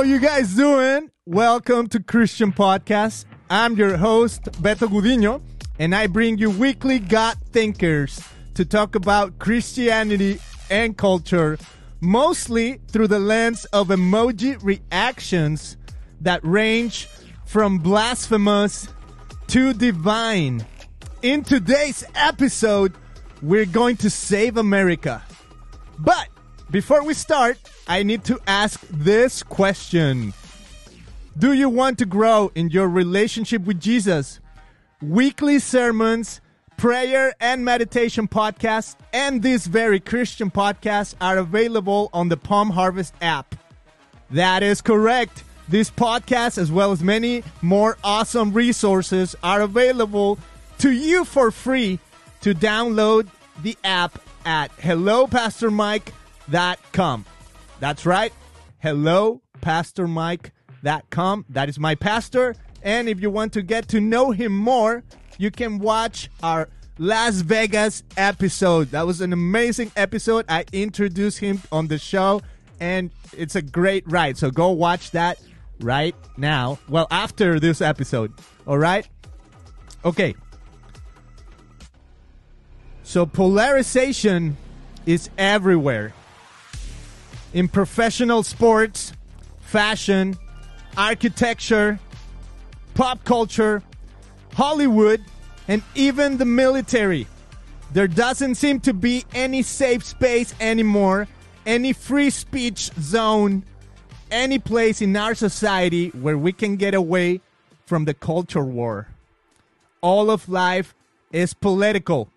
How you guys doing? Welcome to Christian Podcast. I'm your host, Beto Gudino, and I bring you weekly God thinkers to talk about Christianity and culture, mostly through the lens of emoji reactions that range from blasphemous to divine. In today's episode, we're going to save America. But before we start, I need to ask this question Do you want to grow in your relationship with Jesus? Weekly sermons, prayer and meditation podcasts, and this very Christian podcast are available on the Palm Harvest app. That is correct. This podcast, as well as many more awesome resources, are available to you for free to download the app at hellopastormike.com. That's right, Hello, hellopastormike.com. That is my pastor. And if you want to get to know him more, you can watch our Las Vegas episode. That was an amazing episode. I introduced him on the show, and it's a great ride. So go watch that right now. Well, after this episode. All right? Okay. So polarization is everywhere. In professional sports, fashion, architecture, pop culture, Hollywood, and even the military. There doesn't seem to be any safe space anymore, any free speech zone, any place in our society where we can get away from the culture war. All of life is political.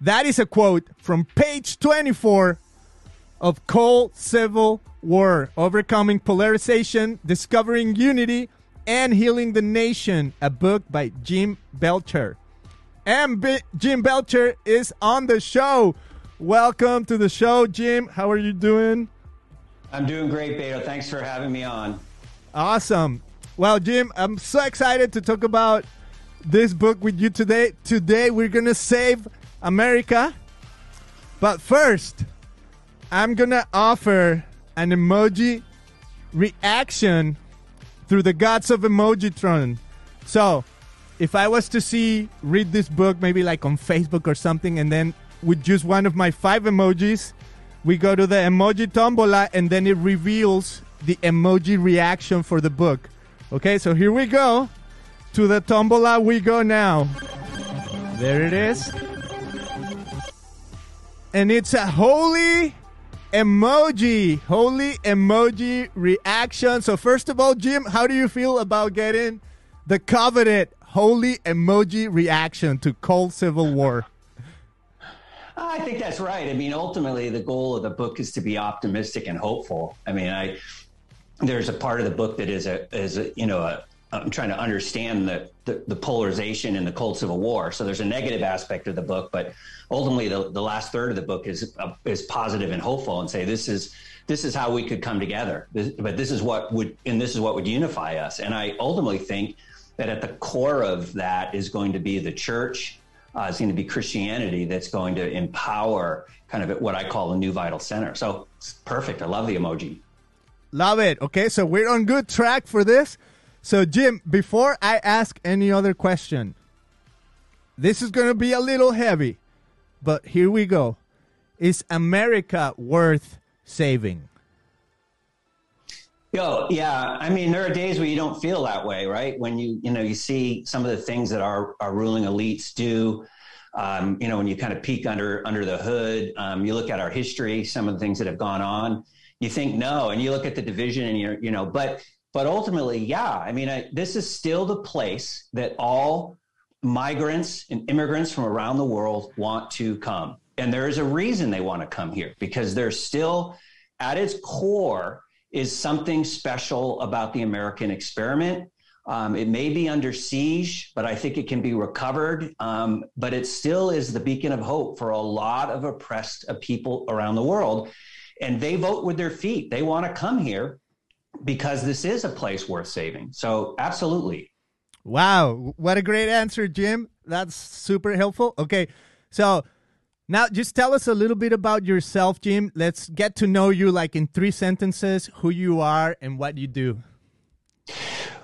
That is a quote from page 24 of Cold Civil War Overcoming Polarization, Discovering Unity, and Healing the Nation, a book by Jim Belcher. And B- Jim Belcher is on the show. Welcome to the show, Jim. How are you doing? I'm doing great, Beto. Thanks for having me on. Awesome. Well, Jim, I'm so excited to talk about this book with you today. Today, we're going to save America. But first, I'm to offer an emoji reaction through the gods of Emojitron. So, if I was to see, read this book maybe like on Facebook or something, and then with just one of my five emojis, we go to the emoji tombola, and then it reveals the emoji reaction for the book. Okay, so here we go. To the tombola we go now. There it is. And it's a holy emoji. Holy emoji reaction. So, first of all, Jim, how do you feel about getting the coveted holy emoji reaction to Cold Civil War? I think that's right. I mean, ultimately, the goal of the book is to be optimistic and hopeful. I mean, I there's a part of the book that is a is a you know a I'm trying to understand the, the, the polarization in the Cold Civil War. So there's a negative aspect of the book, but ultimately the, the last third of the book is uh, is positive and hopeful, and say this is this is how we could come together. This, but this is what would and this is what would unify us. And I ultimately think that at the core of that is going to be the church. Uh, it's going to be Christianity that's going to empower kind of what I call a new vital center. So it's perfect. I love the emoji. Love it. Okay, so we're on good track for this. So, Jim, before I ask any other question, this is going to be a little heavy, but here we go. Is America worth saving? Yo, yeah. I mean, there are days where you don't feel that way, right? When you, you know, you see some of the things that our, our ruling elites do. Um, you know, when you kind of peek under under the hood, um, you look at our history, some of the things that have gone on. You think no, and you look at the division, and you're, you know, but but ultimately, yeah. I mean, I, this is still the place that all migrants and immigrants from around the world want to come, and there is a reason they want to come here because there's still, at its core, is something special about the American experiment. Um, it may be under siege, but I think it can be recovered. Um, but it still is the beacon of hope for a lot of oppressed uh, people around the world. And they vote with their feet. They want to come here because this is a place worth saving. So, absolutely. Wow. What a great answer, Jim. That's super helpful. Okay. So, Now, just tell us a little bit about yourself, Jim. Let's get to know you, like in three sentences, who you are and what you do.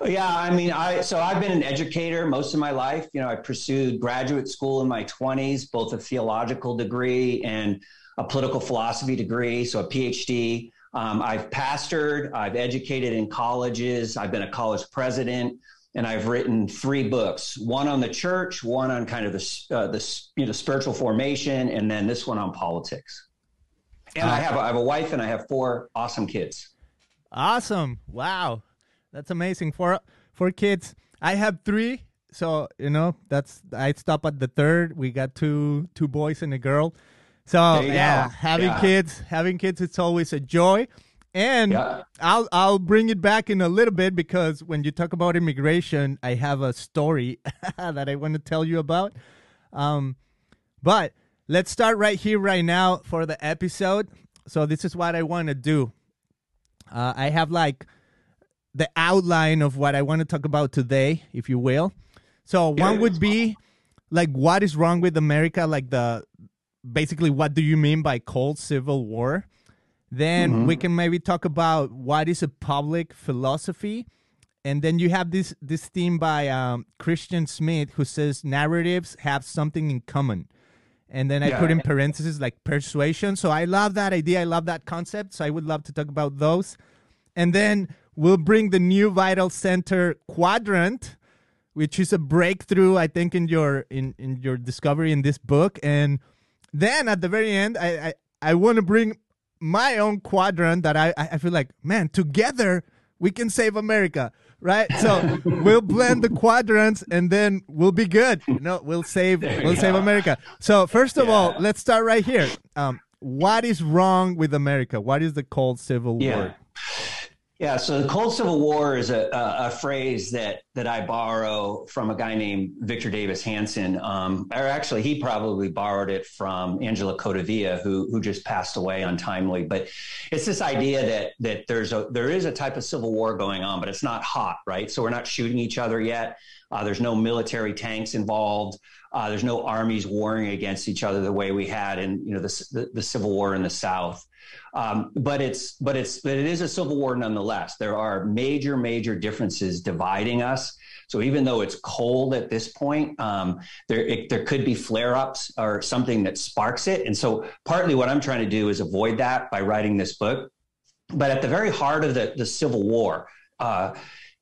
Yeah, I mean, I so I've been an educator most of my life. You know, I pursued graduate school in my 20s, both a theological degree and a political philosophy degree, so a PhD. Um, I've pastored, I've educated in colleges, I've been a college president, and I've written three books: one on the church, one on kind of the uh, the you know spiritual formation, and then this one on politics. And I have I have a wife and I have four awesome kids. Awesome! Wow, that's amazing. For for kids, I have three, so you know that's I stop at the third. We got two two boys and a girl. So yeah, go. having yeah. kids, having kids, it's always a joy. And yeah. I'll I'll bring it back in a little bit because when you talk about immigration, I have a story that I want to tell you about. Um, but let's start right here, right now, for the episode. So this is what I want to do. Uh, I have like the outline of what I want to talk about today, if you will. So one would be like what is wrong with America, like the basically what do you mean by cold civil war? Then mm-hmm. we can maybe talk about what is a public philosophy. And then you have this this theme by um, christian smith who says narratives have something in common. And then i yeah. put in parentheses like persuasion. So i love that idea. I love that concept. So i would love to talk about those. And then we'll bring the new vital center quadrant which is a breakthrough i think in your in, in your discovery in this book. And then at the very end, I I, I want to bring my own quadrant that I I feel like man together we can save America, right? So we'll blend the quadrants and then we'll be good. You know, we'll save we'll save America. So first of yeah. all, let's start right here. Um, what is wrong with America? What is the cold civil yeah. war? Yeah, so the Cold Civil War is a, a, a, phrase that that I borrow from a guy named Victor Davis Hanson. Um, or actually, he probably borrowed it from Angelo Codevilla, who who just passed away untimely. But it's this idea that that there's a there is a type of civil war going on, but it's not hot, right? So we're not shooting each other yet. Uh, there's no military tanks involved. Uh, there's no armies warring against each other the way we had in you know the, the, the Civil War in the South. Um, but it's but it's but it is a civil war nonetheless. There are major major differences dividing us. So even though it's cold at this point, um, there it, there could be flare ups or something that sparks it. And so partly what I'm trying to do is avoid that by writing this book. But at the very heart of the the Civil War. Uh,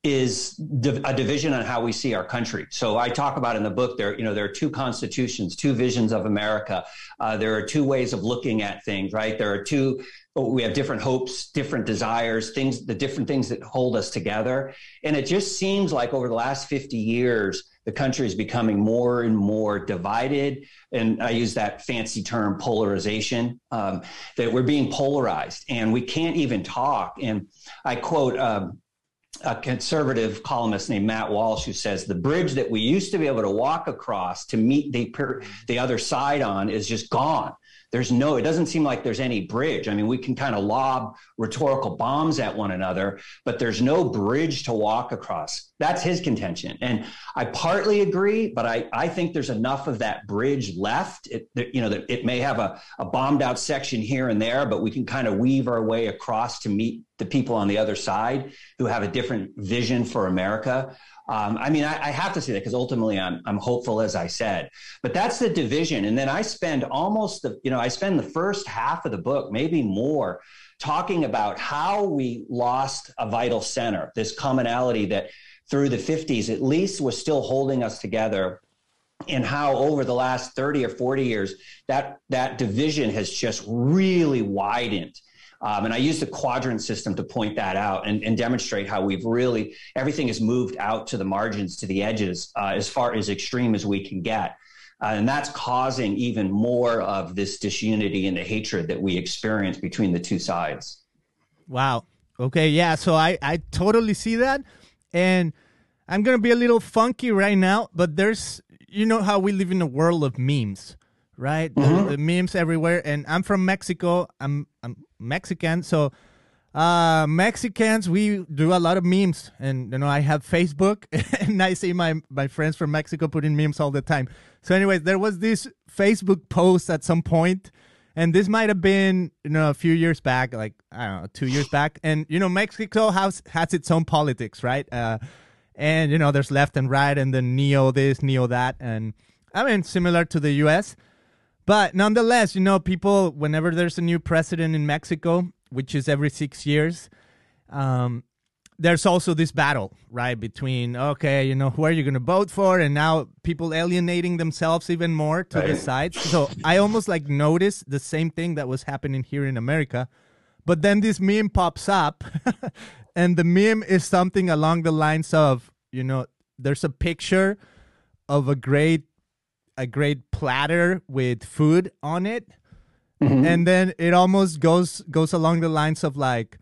is a division on how we see our country. So I talk about in the book there, you know, there are two constitutions, two visions of America. Uh, there are two ways of looking at things, right? There are two. We have different hopes, different desires, things, the different things that hold us together. And it just seems like over the last 50 years, the country is becoming more and more divided. And I use that fancy term polarization, um, that we're being polarized and we can't even talk. And I quote, um, a conservative columnist named Matt Walsh who says the bridge that we used to be able to walk across to meet the the other side on is just gone there's no it doesn't seem like there's any bridge. I mean we can kind of lob rhetorical bombs at one another but there's no bridge to walk across. That's his contention. And i partly agree but i, I think there's enough of that bridge left. It, you know that it may have a, a bombed out section here and there but we can kind of weave our way across to meet the people on the other side who have a different vision for america um, I mean, I, I, have to say that because ultimately I'm, I'm hopeful, as I said. But that's the division. And then I spend almost the, you know, I spend the first half of the book, maybe more, talking about how we lost a vital center, this commonality that through the 50s at least was still holding us together and how over the last 30 or 40 years that that division has just really widened um, and I use the quadrant system to point that out and, and, demonstrate how we've really, everything has moved out to the margins, to the edges, uh, as far as extreme as we can get. Uh, and that's causing even more of this disunity and the hatred that we experience between the two sides. Wow. Okay. Yeah. So I, I totally see that. And I'm going to be a little funky right now, but there's, you know, how we live in a world of memes right? Mm-hmm. The, the, memes everywhere. And I'm from Mexico. I'm I'm Mexican, so Uh, Mexicans, we do a lot of memes, and you know I have Facebook, and I see my my friends from Mexico putting memes all the time. So, anyways, there was this Facebook post at some point, and this might have been you know a few years back, like I don't know, two years back, and you know Mexico has has its own politics, right? Uh, and you know there's left and right, and then neo this, neo that, and I mean similar to the U.S. But nonetheless, you know, people, whenever there's a new president in Mexico, which is every six years, um, there's also this battle, right? Between, okay, you know, who are you going to vote for? And now people alienating themselves even more to right. the sides. So I almost like noticed the same thing that was happening here in America. But then this meme pops up, and the meme is something along the lines of, you know, there's a picture of a great a great platter with food on it Mm-hmm. And then it almost goes goes along the lines of like,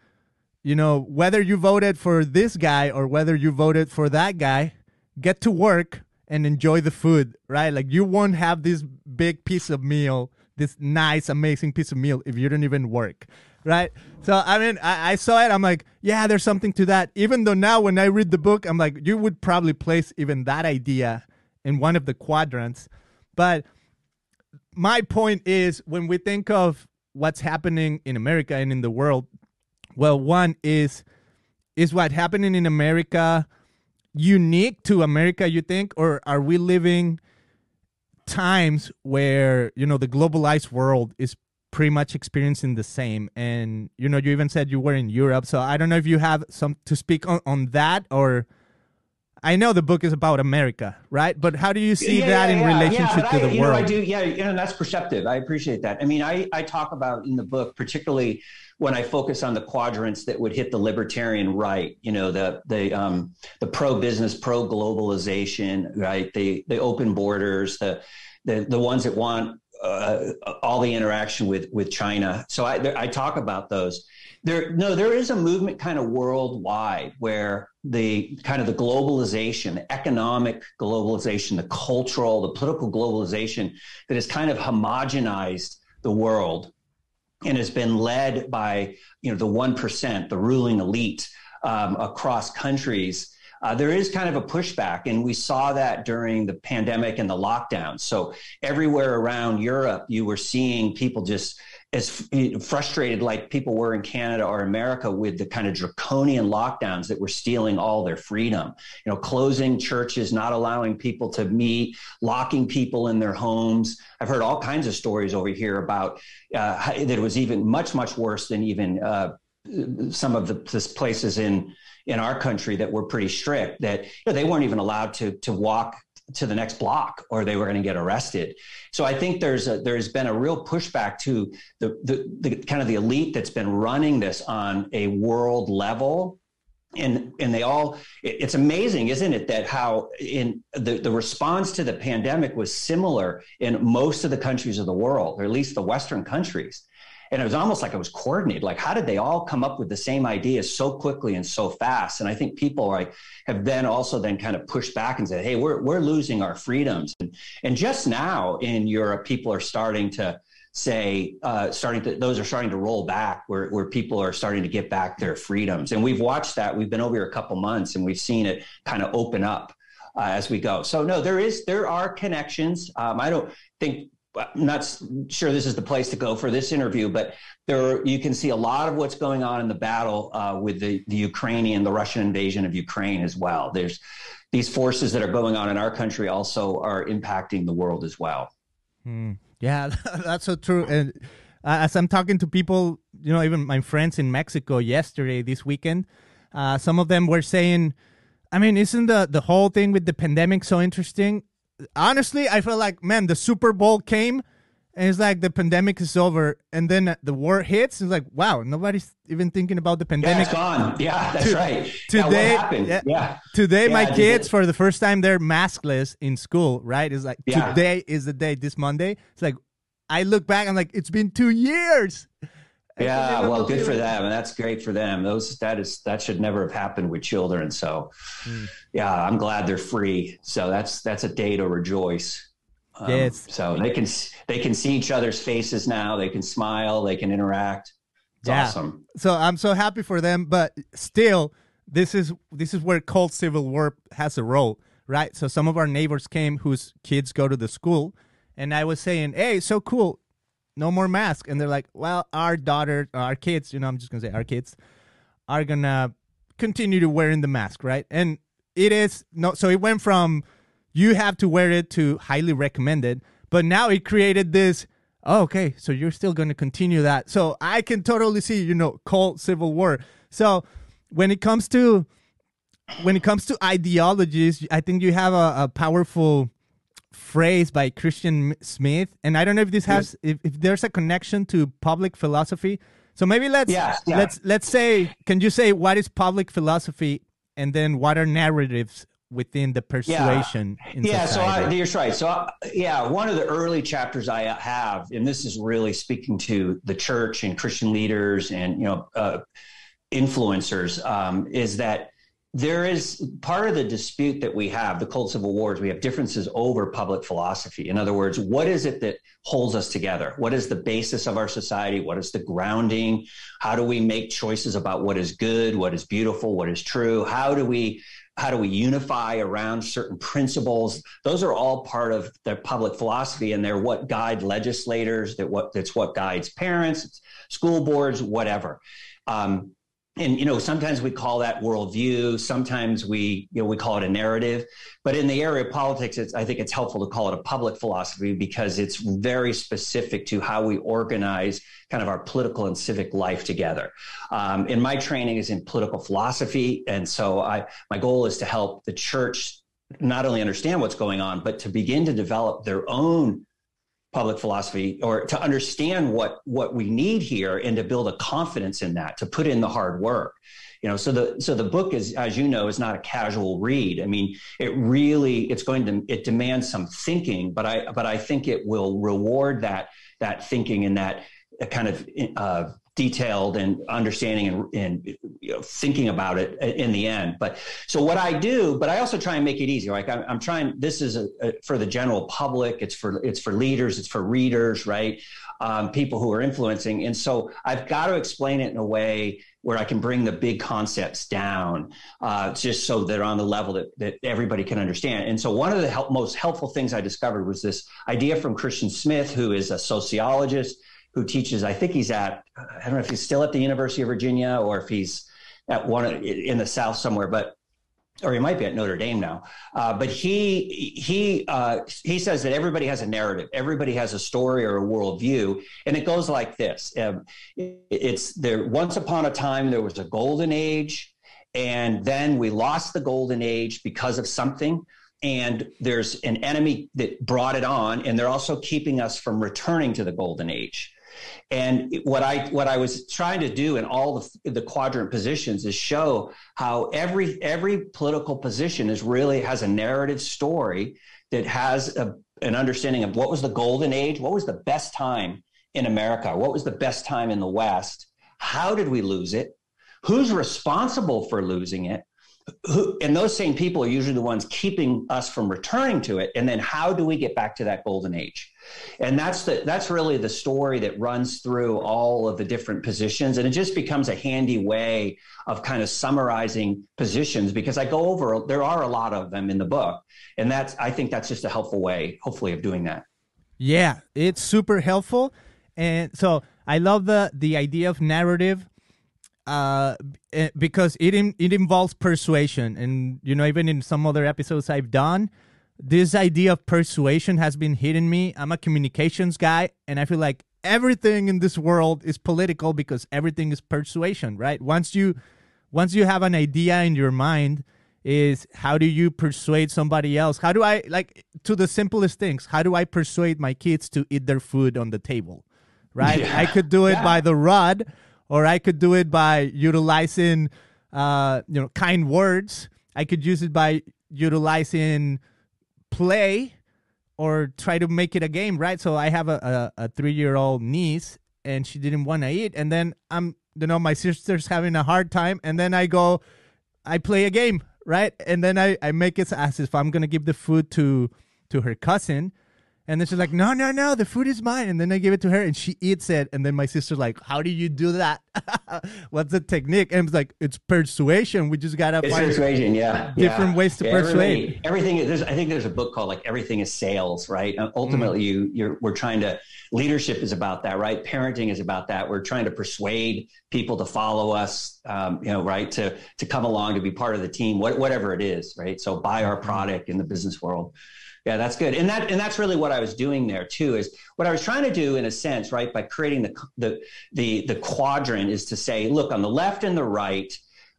you know, whether you voted for this guy or whether you voted for that guy, get to work and enjoy the food, right? Like you won't have this big piece of meal, this nice, amazing piece of meal if you don't even work. Right. So I mean I, I saw it, I'm like, yeah, there's something to that. Even though now when I read the book, I'm like, you would probably place even that idea in one of the quadrants. But my point is when we think of what's happening in America and in the world, well, one is is what happening in America unique to America, you think, or are we living times where you know the globalized world is pretty much experiencing the same? And you know, you even said you were in Europe, so I don't know if you have some to speak on, on that or I know the book is about America, right? But how do you see yeah, that yeah, in yeah. relationship to I, the world? Know, I do, yeah, you know, that's perceptive. I appreciate that. I mean, I, I talk about in the book, particularly when I focus on the quadrants that would hit the libertarian right, you know, the the um, the pro business, pro globalization, right? The the open borders, the the the ones that want uh, all the interaction with with China. So I I talk about those there no there is a movement kind of worldwide where the kind of the globalization the economic globalization the cultural the political globalization that has kind of homogenized the world and has been led by you know the 1% the ruling elite um, across countries uh, there is kind of a pushback, and we saw that during the pandemic and the lockdown. So everywhere around Europe, you were seeing people just as frustrated like people were in Canada or America with the kind of draconian lockdowns that were stealing all their freedom. You know, closing churches, not allowing people to meet, locking people in their homes. I've heard all kinds of stories over here about uh, that it was even much much worse than even uh, some of the places in in our country that were pretty strict that you know, they weren't even allowed to to walk to the next block or they were going to get arrested. So I think there's a, there's been a real pushback to the, the, the kind of the elite that's been running this on a world level. And, and they all, it's amazing, isn't it, that how in the, the response to the pandemic was similar in most of the countries of the world, or at least the Western countries and it was almost like it was coordinated. Like how did they all come up with the same ideas so quickly and so fast? And i think people like have then also then kind of pushed back and said hey we're, we're losing our freedoms. And, and just now in europe people are starting to say uh, starting to those are starting to roll back where, where people are starting to get back their freedoms. And we've watched that. We've been over here a couple months and we've seen it kind of open up uh, as we go. So no there is there are connections. Um, i don't think I'm not sure this is the place to go for this interview, but there you can see a lot of what's going on in the battle uh, with the, the Ukrainian, the Russian invasion of Ukraine as well. There's these forces that are going on in our country also are impacting the world as well. Mm, yeah, that's so true. And uh, as I'm talking to people, you know, even my friends in Mexico yesterday, this weekend, uh, some of them were saying, I mean, isn't the, the whole thing with the pandemic so interesting? Honestly, I feel like man, the Super Bowl came, and it's like the pandemic is over, and then the war hits. It's like wow, nobody's even thinking about the pandemic. Yeah, gone. Yeah, that's to, right. Today, yeah, yeah, today, yeah, my kids for the first time they're maskless in school. Right? It's like today is the day. This Monday, it's like I look back. I'm like, it's been two years. Yeah, well, good for them, and that's great for them. Those that is that should never have happened with children. So, mm. yeah, I'm glad they're free. So that's that's a day to rejoice. Um, yes. So they can they can see each other's faces now. They can smile. They can interact. It's yeah. awesome. So I'm so happy for them, but still, this is this is where cold civil war has a role, right? So some of our neighbors came whose kids go to the school, and I was saying, "Hey, so cool, no more mask," and they're like, "Well, our daughter, uh, our kids, you know, I'm just gonna say our kids are gonna continue to wearing the mask, right?" And it is no, so it went from you have to wear it to highly recommended, but now it created this. Oh, okay, so you're still to continue that. So I can totally see, you know, cold civil war. So when it comes to when it comes to ideologies, I think you have a, a powerful phrase by Christian Smith, and I don't know if this has if, if there's a connection to public philosophy. So maybe let's yeah, yeah. let's let's say, can you say what is public philosophy, and then what are narratives within the persuasion? Yeah, yeah so I, you're right. So I, yeah, one of the early chapters I have, and this is really speaking to the church and Christian leaders and you know. Uh, influencers um, is that there is part of the dispute that we have the cold civil wars we have differences over public philosophy. In other words what is it that holds us together? What is the basis of our society? What is the grounding? How do we make choices about what is good what is beautiful what is true? How do we how do we unify around certain principles? Those are all part of the public philosophy and they're what guide legislators that what that's what guides parents school boards whatever. Um, and you know sometimes we call that worldview. Sometimes we you know we call it a narrative. But in the area of politics i think it's helpful to call it a public philosophy because it's very specific to how we organize kind of our political and civic life together. Um, and my training is in political philosophy. And so i my goal is to help the church not only understand what's going on but to begin to develop their own public philosophy or to understand what what we need here and to build a confidence in that to put in the hard work. You know so the so the book is as you know is not a casual read. I mean it really it's going to it demands some thinking but i but i think it will reward that that thinking and that kind of uh, detailed and understanding and, and you know, thinking about it in the end. But so what I do, but I also try and make it easy. Like I'm, I'm trying. This is a, a, for the general public. It's for it's for leaders. It's for readers, right? Um, people who are influencing. And so I've got to explain it in a way where I can bring the big concepts down, uh, just so they're on the level that, that everybody can understand. And so one of the help, most helpful things I discovered was this idea from Christian Smith, who is a sociologist who teaches. I think he's at I don't know if he's still at the University of Virginia or if he's at one in the South somewhere, but or he might be at Notre Dame now. Uh, but he he uh, he says that everybody has a narrative, everybody has a story or a worldview, and it goes like this: um, it's there. Once upon a time, there was a golden age, and then we lost the golden age because of something. And there's an enemy that brought it on, and they're also keeping us from returning to the golden age. And what I what I was trying to do in all the, the quadrant positions is show how every every political position is really has a narrative story that has a, an understanding of what was the golden age, what was the best time in America, what was the best time in the West, how did we lose it, who's responsible for losing it, who, and those same people are usually the ones keeping us from returning to it and then how do we get back to that golden age and that's the that's really the story that runs through all of the different positions. And it just becomes a handy way of kind of summarizing positions because i go over there are a lot of them in the book. And that's i think that's just a helpful way hopefully of doing that. Yeah it's super helpful. And so i love the the idea of narrative uh, eh, because it it involves persuasion, and you know, even in some other episodes I've done, this idea of persuasion has been hitting me. I'm a communications guy, and I feel like everything in this world is political because everything is persuasion, right? Once you once you have an idea in your mind, is how do you persuade somebody else? How do I like to the simplest things? How do I persuade my kids to eat their food on the table? Right? Yeah. I could do it yeah. by the rod or I could do it by utilizing, uh, you know, kind words. I could use it by utilizing play or try to make it a game, right? So I have a, a, a three year old niece and she didn't want to eat. And then I'm, you know, my sister's having a hard time. And then I go, I play a game, right? And then I, I make it as if I'm going to give the food to, to her cousin. And then she's like, no, no, no, the food is mine. And then I give it to her and she eats it. And then my sister's like, how do you do that? What's the technique? And it's like, it's persuasion. We just got to find persuasion, yeah. different yeah. ways to persuade. Everything, everything I think there's a book called like Everything is Sales, right? ultimately, mm. you, you're, we're trying to, leadership is about that, right? Parenting is about that. We're trying to persuade people to follow us, um, you know, right? To, to come along, to be part of the team, what, whatever it is, right? So buy our mm-hmm. product in the business world. Yeah, that's good. And that and that's really what I was doing there too is what I was trying to do in a sense, right, by creating the the the, the quadrant is to say, look, on the left and the right,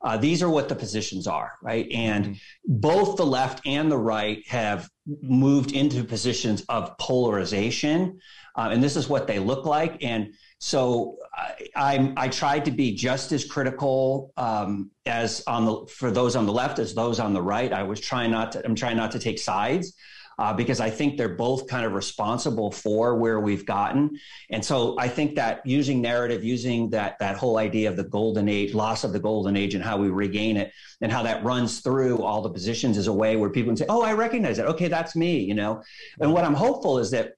uh, these are what the positions are, right? And mm-hmm. both the left and the right have moved into positions of polarization, uh, and this is what they look like. And so I, I, I tried to be just as critical um, as on the for those on the left as those on the right. I was trying not to. I'm trying not to take sides uh, because I think they're both kind of responsible for where we've gotten. And so I think that using narrative, using that that whole idea of the golden age, loss of the golden age, and how we regain it, and how that runs through all the positions is a way where people can say, "Oh, I recognize that. Okay, that's me," you know. And what I'm hopeful is that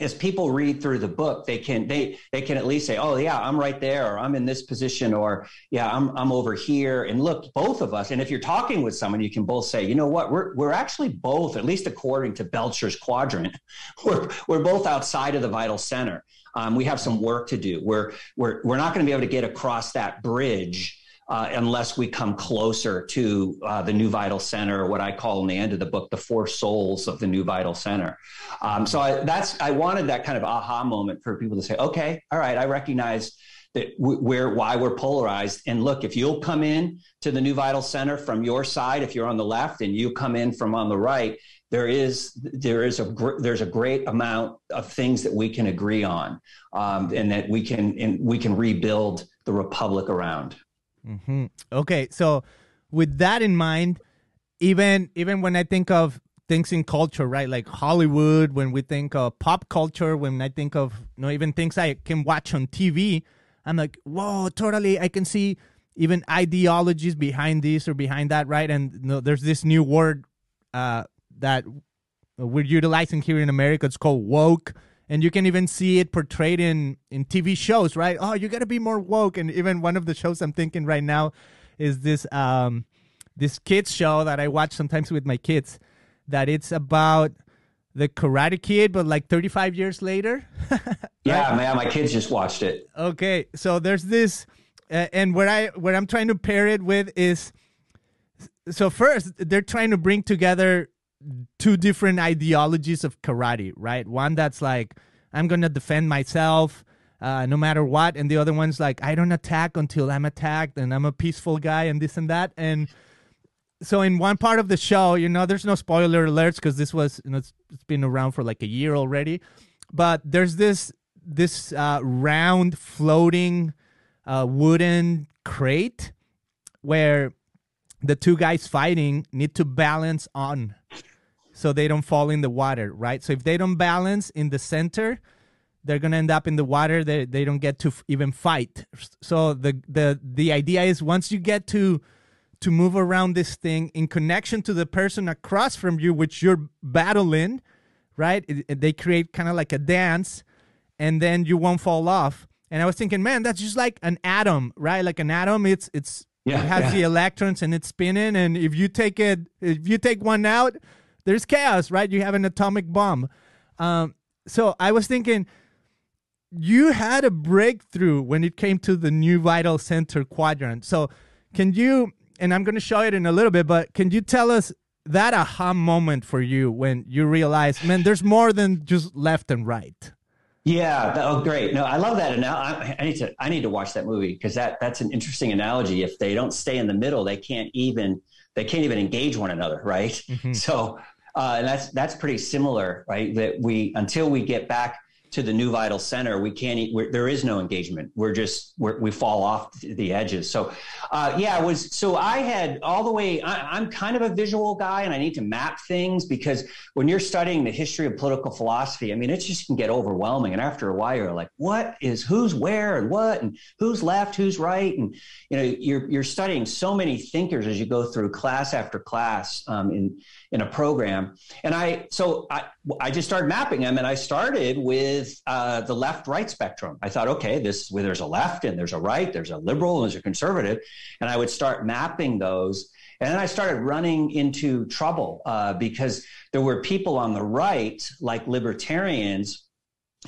as people read through the book, they can they they can at least say, "Oh yeah, I'm right there," or "I'm in this position," or "Yeah, I'm I'm over here." And look, both of us. And if you're talking with someone, you can both say, "You know what? We're we're actually both, at least according to Belcher's quadrant, we're we're both outside of the vital center. Um, we have some work to do. We're we're we're not going to be able to get across that bridge." Uh, unless we come closer to uh, the new vital center, what I call in the end of the book, the four souls of the new vital center. Um, so I, that's I wanted that kind of aha moment for people to say, okay, all right, I recognize that we're why we're polarized. And look, if you'll come in to the new vital center from your side, if you're on the left, and you come in from on the right, there is there is a gr- there's a great amount of things that we can agree on, um, and that we can and we can rebuild the republic around. Mm-hmm. Okay, so with that in mind, even even when I think of things in culture, right, like Hollywood, when we think of pop culture, when I think of you know even things I can watch on TV, I'm like, whoa, totally, I can see even ideologies behind this or behind that, right? And you know, there's this new word uh, that we're utilizing here in America. It's called woke and you can even see it portrayed in in TV shows, right? Oh, you got to be more woke. And even one of the shows I'm thinking right now is this um this kids show that I watch sometimes with my kids. That it's about the Karate Kid, but like 35 years later. Yeah, man, my kids just watched it. Okay, so there's this, uh, and what I what I'm trying to pair it with is, so first they're trying to bring together two different ideologies of karate, right? One that's like, I'm going to defend myself uh, no matter what. And the other one's like, I don't attack until I'm attacked and I'm a peaceful guy and this and that. And so in one part of the show, you know, there's no spoiler alerts because this was, you know, it's, it's been around for like a year already. But there's this, this uh, round floating uh, wooden crate where the two guys fighting need to balance on so they don't fall in the water, right? So if they don't balance in the center, they're gonna end up in the water. They they don't get to f- even fight. So the the the idea is once you get to to move around this thing in connection to the person across from you, which you're battling, right? It, it, they create kind of like a dance, and then you won't fall off. And I was thinking, man, that's just like an atom, right? Like an atom, it's it's yeah, it has yeah. the electrons and it's spinning, and if you take it, if you take one out, there's chaos, right? You have an atomic bomb. Um, so I was thinking, you had a breakthrough when it came to the new vital center quadrant. So can you, and I'm going to show it in a little bit, but can you tell us that aha moment for you when you realize, man, there's more than just left and right? Yeah. Oh, great. No, I love that. And now I, I need to, I need to watch that movie because that, that's an interesting analogy. If they don't stay in the middle, they can't even, they can't even engage one another. Right. Mm-hmm. So uh, and that's that's pretty similar, right? That we until we get back to the new vital center, we can't. there is no engagement. We're just we're, we fall off the edges. So, uh, yeah, it was. So I had all the way. I, I'm kind of a visual guy, and I need to map things because when you're studying the history of political philosophy, I mean, it just can get overwhelming. And after a while, you're like, what is who's where and what and who's left, who's right, and you know, you're you're studying so many thinkers as you go through class after class um, in in a program. And I so I I just started mapping them, and I started with uh, the left right spectrum. I thought, okay, this there's a left and there's a right, there's a liberal and there's a conservative, and I would start mapping those. And then I started running into trouble uh, because there were people on the right, like libertarians,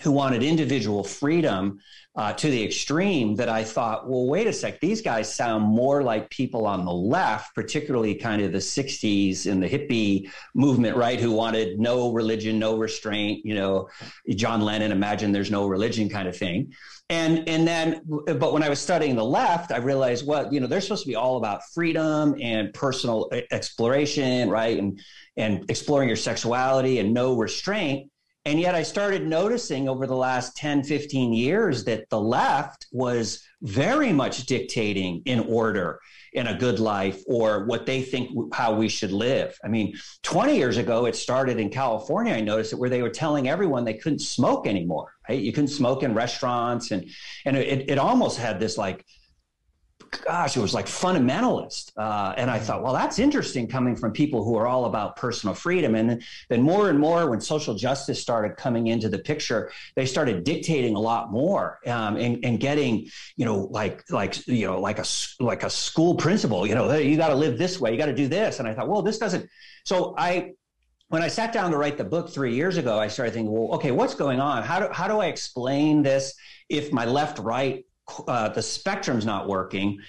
who wanted individual freedom uh, to the extreme that I thought, well, wait a sec, these guys sound more like people on the left, particularly kind of the 60s and the hippie movement, right? Who wanted no religion, no restraint, you know, John Lennon, imagine there's no religion kind of thing. And, and then, but when I was studying the left, I realized, well, you know, they're supposed to be all about freedom and personal exploration, right? And, and exploring your sexuality and no restraint. And yet I started noticing over the last 10, 15 years that the left was very much dictating in order in a good life or what they think how we should live. I mean, 20 years ago, it started in California. I noticed it where they were telling everyone they couldn't smoke anymore, right? You couldn't smoke in restaurants. And, and it, it almost had this like gosh, it was like fundamentalist. Uh, and I thought, well, that's interesting coming from people who are all about personal freedom. And then more and more, when social justice started coming into the picture, they started dictating a lot more um, and, and getting, you know, like like you know, like a like a school principal. You know, you got to live this way, you got to do this. And I thought, well, this doesn't. So I when I sat down to write the book three years ago, I started thinking, well, okay, what's going on? How do, how do I explain this if my left right uh, the spectrum's not working.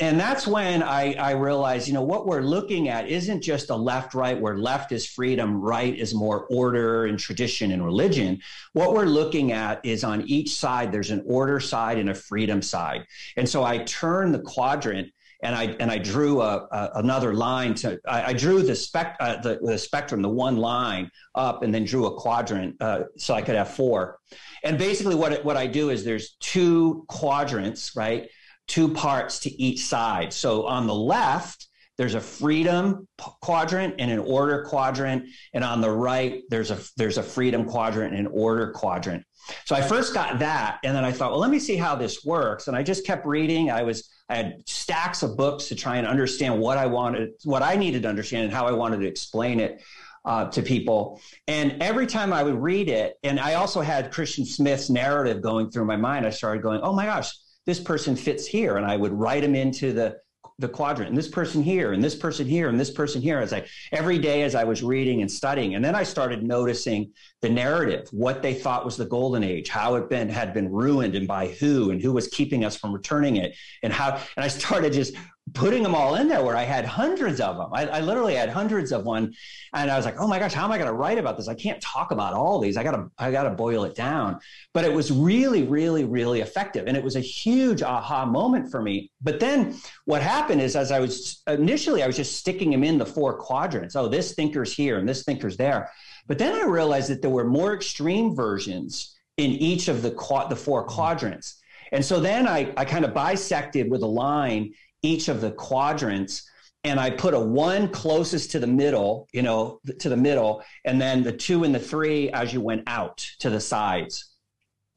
And that's when I, I realized, you know, what we're looking at isn't just a left right, where left is freedom, right is more order and tradition and religion. What we're looking at is on each side, there's an order side and a freedom side. And so I turn the quadrant and I and I drew a, a another line to I, I drew the spec uh, the, the, spectrum the one line up and then drew a quadrant uh, so I could have four. And basically, what what I do is there's two quadrants, right? Two parts to each side. So on the left, there's a freedom quadrant and an order quadrant, and on the right, there's a there's a freedom quadrant and an order quadrant. So I first got that, and then I thought, well, let me see how this works. And I just kept reading. I was I had stacks of books to try and understand what I wanted, what I needed to understand, and how I wanted to explain it uh, to people. And every time I would read it, and I also had Christian Smith's narrative going through my mind, I started going, oh my gosh, this person fits here. And I would write them into the the quadrant and this person here and this person here and this person here as I every day as I was reading and studying. And then I started noticing the narrative, what they thought was the golden age, how it been had been ruined and by who and who was keeping us from returning it and how and I started just putting them all in there where I had hundreds of them. I, I, literally had hundreds of one. And I was like, oh my gosh, how am I going to write about this? I can't talk about all these. I got to, I got to boil it down. But it was really, really, really effective. And it was a huge aha moment for me. But then what happened is as I was initially, I was just sticking them in the four quadrants. Oh, this thinker's here and this thinker's there. But then I realized that there were more extreme versions in each of the the four quadrants. And so then I, I kind of bisected with a line each of the quadrants and I put a one closest to the middle, you know, to the middle, and then the two and the three as you went out to the sides.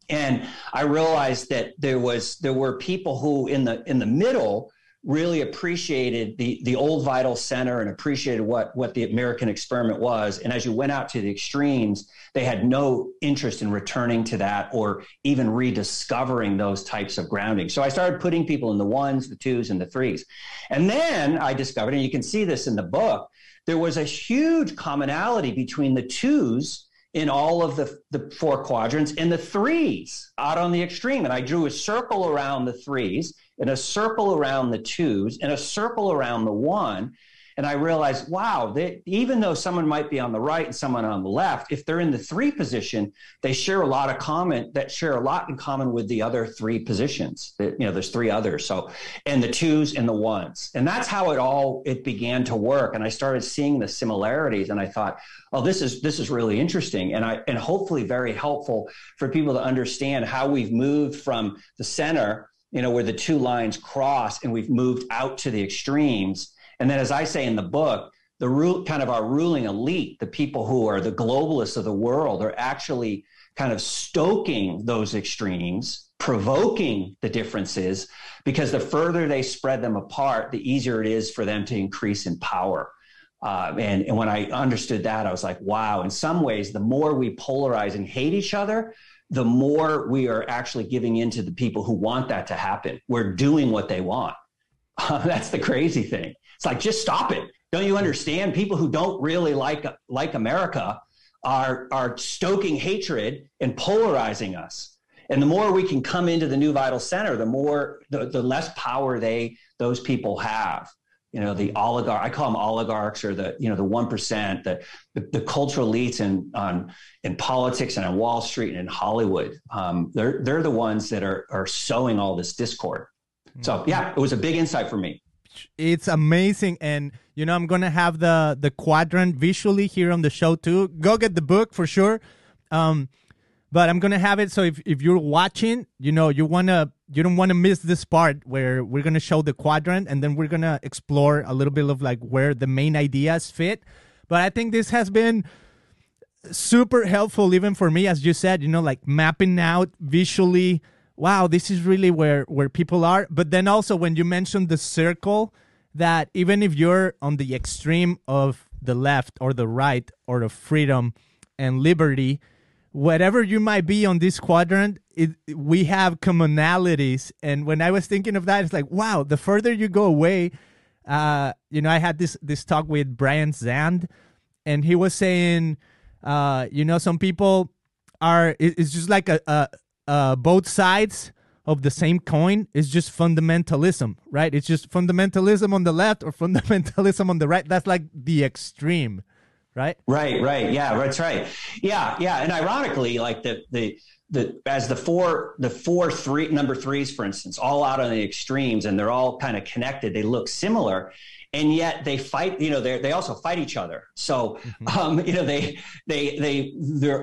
And I realized that there was there were people who in the in the middle really appreciated the the old vital center and appreciated what what the American experiment was. And as you went out to the extremes, they had no interest in returning to that or even rediscovering those types of grounding. So I started putting people in the ones, the twos, and the threes. And then I discovered, and you can see this in the book, there was a huge commonality between the twos in all of the, the four quadrants and the threes out on the extreme. And I drew a circle around the threes and a circle around the twos and a circle around the one. And I realized, wow, they, even though someone might be on the right and someone on the left, if they're in the three position, they share a lot of common that share a lot in common with the other three positions. You know, there's three others. So, and the twos and the ones, and that's how it all it began to work. And I started seeing the similarities, and I thought, oh, this is this is really interesting, and I and hopefully very helpful for people to understand how we've moved from the center, you know, where the two lines cross, and we've moved out to the extremes and then, as I say in the book, the rule, kind of our ruling elite, the people who are the globalists of the world, are actually kind of stoking those extremes, provoking the differences, because the further they spread them apart, the easier it is for them to increase in power. Uh, and, and when I understood that, I was like, wow, in some ways, the more we polarize and hate each other, the more we are actually giving in to the people who want that to happen. We're doing what they want. That's the crazy thing. It's like just stop it. Don't you understand? People who don't really like like America are are stoking hatred and polarizing us. And the more we can come into the new vital center, the more the, the less power they those people have. You know, the oligarch I call them oligarchs or the you know the one percent, the, the, the cultural elites in on in politics and on Wall Street and in Hollywood. Um, they're they're the ones that are are sowing all this discord. So yeah, it was a big insight for me it's amazing and you know i'm gonna have the the quadrant visually here on the show too go get the book for sure um but i'm gonna have it so if, if you're watching you know you wanna you don't want to miss this part where we're gonna show the quadrant and then we're gonna explore a little bit of like where the main ideas fit but i think this has been super helpful even for me as you said you know like mapping out visually wow, this is really where where people are. But then also when you mentioned the circle, that even if you're on the extreme of the left or the right or the freedom and liberty, whatever you might be on this quadrant, it, we have commonalities. And when I was thinking of that, it's like, wow, the further you go away, uh, you know, I had this this talk with Brian Zahnd, and he was saying, uh, you know, some people are it's just like a, a uh, both sides of the same coin is just fundamentalism, right? It's just fundamentalism on the left or fundamentalism on the right. That's like the extreme, right? Right, right. Yeah, that's right. Yeah, yeah. And ironically, like the the the as the four the four three number threes, for instance, all out on the extremes, and they're all kind of connected. They look similar and yet they fight you know they they also fight each other. So mm-hmm. um, you know they they they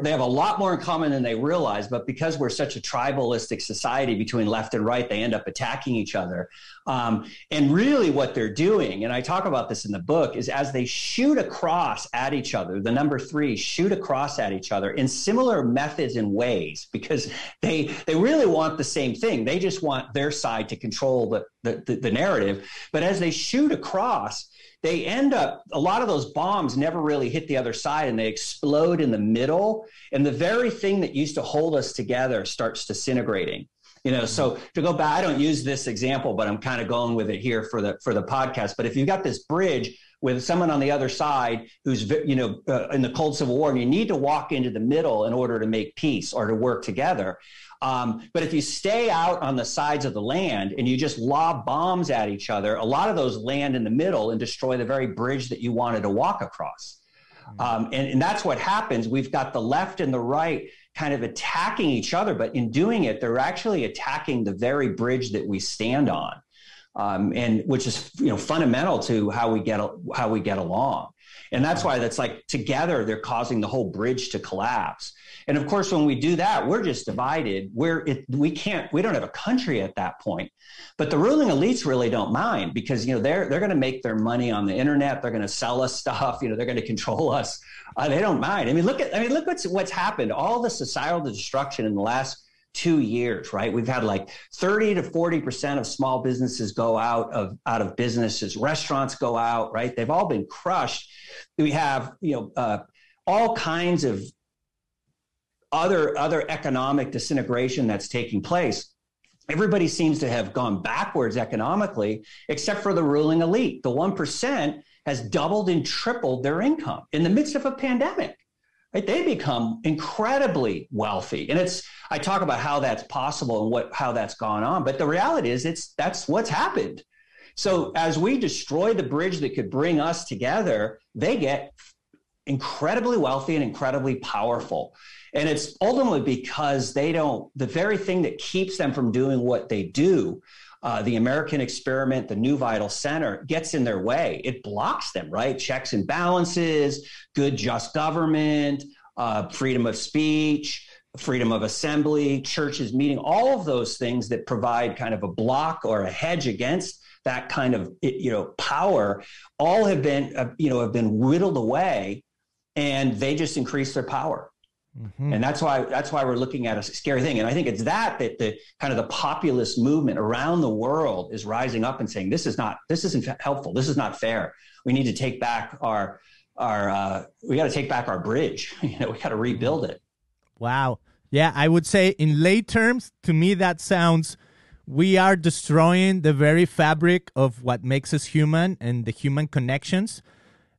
they have a lot more in common than they realize but because we're such a tribalistic society between left and right they end up attacking each other. Um, and really what they're doing and i talk about this in the book is as they shoot across at each other the number three shoot across at each other in similar methods and ways because they they really want the same thing. They just want their side to control the the, the, the narrative. But as they shoot across across, they end up, a lot of those bombs never really hit the other side and they explode in the middle. And the very thing that used to hold us together starts disintegrating. You know, so to go back, I don't use this example, but I'm kind of going with it here for the for the podcast. But if you've got this bridge with someone on the other side who's you know uh, in the cold civil war and you need to walk into the middle in order to make peace or to work together um, but if you stay out on the sides of the land and you just lob bombs at each other, a lot of those land in the middle and destroy the very bridge that you wanted to walk across. Mm-hmm. Um, and, and that's what happens. We've got the left and the right kind of attacking each other, but in doing it, they're actually attacking the very bridge that we stand on. Um, and which is you know fundamental to how we get how we get along and that's why that's like together they're causing the whole bridge to collapse and of course, when we do that, we're just divided. We're it, we can't we don't have a country at that point. But the ruling elites really don't mind because you know they're they're going to make their money on the internet. They're going to sell us stuff. You know they're going to control us. Uh, they don't mind. I mean, look at I mean look what's what's happened. All the societal destruction in the last two years, right? We've had like 30 to 40% of small businesses go out of out of businesses, restaurants go out, right? They've all been crushed. We have, you know, uh, all kinds of other other economic disintegration that's taking place everybody seems to have gone backwards economically except for the ruling elite. The 1% has doubled and tripled their income in the midst of a pandemic right? They become incredibly wealthy. And it's i talk about how that's possible and what how that's gone on but the reality is it's that's what's happened. So as we destroy the bridge that could bring us together, they get incredibly wealthy and incredibly powerful. And it's ultimately because they don't, the very thing that keeps them from doing what they do, uh, the American experiment, the new vital center gets in their way. It blocks them, right? Checks and balances, good, just government, uh, freedom of speech, freedom of assembly, churches meeting, all of those things that provide kind of a block or a hedge against that kind of you know power all have been uh, you know have been whittled away and they just increase their power mm-hmm. and that's why that's why we're looking at a scary thing. And i think it's that that the kind of the populist movement around the world is rising up and saying this is not this isn't helpful. This is not fair. We need to take back our our uh, we got to take back our bridge. You know we got to rebuild it. Wow. Yeah i would say in lay terms to me that sounds we are destroying the very fabric of what makes us human and the human connections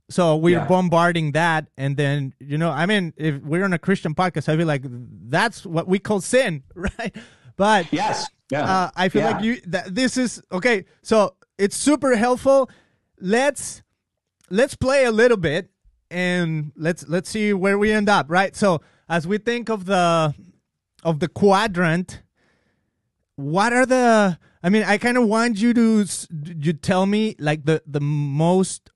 so we're yeah. bombarding that, and then you know, I mean, if we're on a Christian podcast, I feel like that's what we call sin, right? But yes, yeah, uh, I feel yeah. like you that this is okay. So it's super helpful. Let's let's play a little bit, and let's let's see where we end up, right? So as we think of the of the quadrant, what are the I mean, I kind of want you to you tell me like the the most